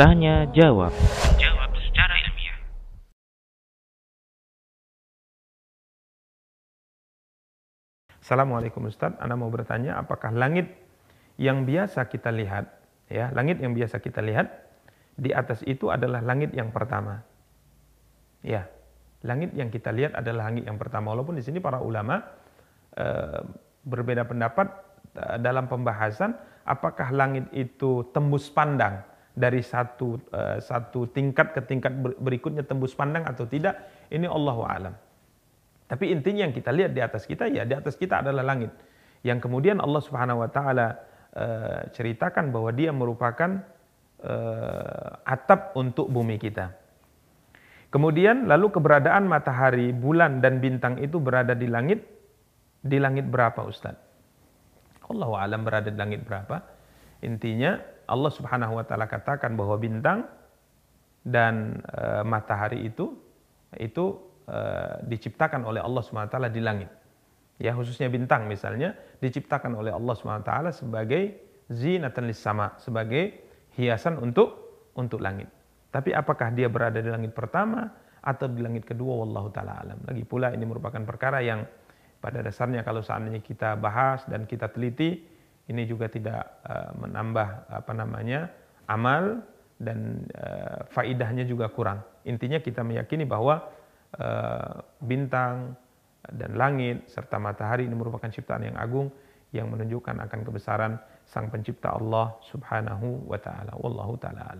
Tanya jawab. Jawab secara ilmiah. Assalamualaikum Ustaz, Anda mau bertanya apakah langit yang biasa kita lihat, ya, langit yang biasa kita lihat di atas itu adalah langit yang pertama. Ya, langit yang kita lihat adalah langit yang pertama. Walaupun di sini para ulama eh, berbeda pendapat eh, dalam pembahasan apakah langit itu tembus pandang dari satu eh, satu tingkat ke tingkat ber- berikutnya tembus pandang atau tidak. Ini Allahu alam. Tapi intinya yang kita lihat di atas kita ya di atas kita adalah langit. Yang kemudian Allah Subhanahu wa taala eh, ceritakan bahwa dia merupakan atap untuk bumi kita. Kemudian lalu keberadaan matahari, bulan dan bintang itu berada di langit di langit berapa Ustaz? Allah alam berada di langit berapa? Intinya Allah Subhanahu wa taala katakan bahwa bintang dan eh, matahari itu itu eh, diciptakan oleh Allah Subhanahu wa taala di langit. Ya, khususnya bintang misalnya diciptakan oleh Allah Subhanahu wa taala sebagai zinatan lis sama, sebagai hiasan untuk untuk langit. Tapi apakah dia berada di langit pertama atau di langit kedua wallahu taala alam. Lagi pula ini merupakan perkara yang pada dasarnya kalau seandainya kita bahas dan kita teliti ini juga tidak uh, menambah apa namanya amal dan uh, faidahnya juga kurang. Intinya kita meyakini bahwa uh, bintang dan langit serta matahari ini merupakan ciptaan yang agung yang menunjukkan akan kebesaran Sang Pencipta Allah Subhanahu wa taala. Wallahu taala.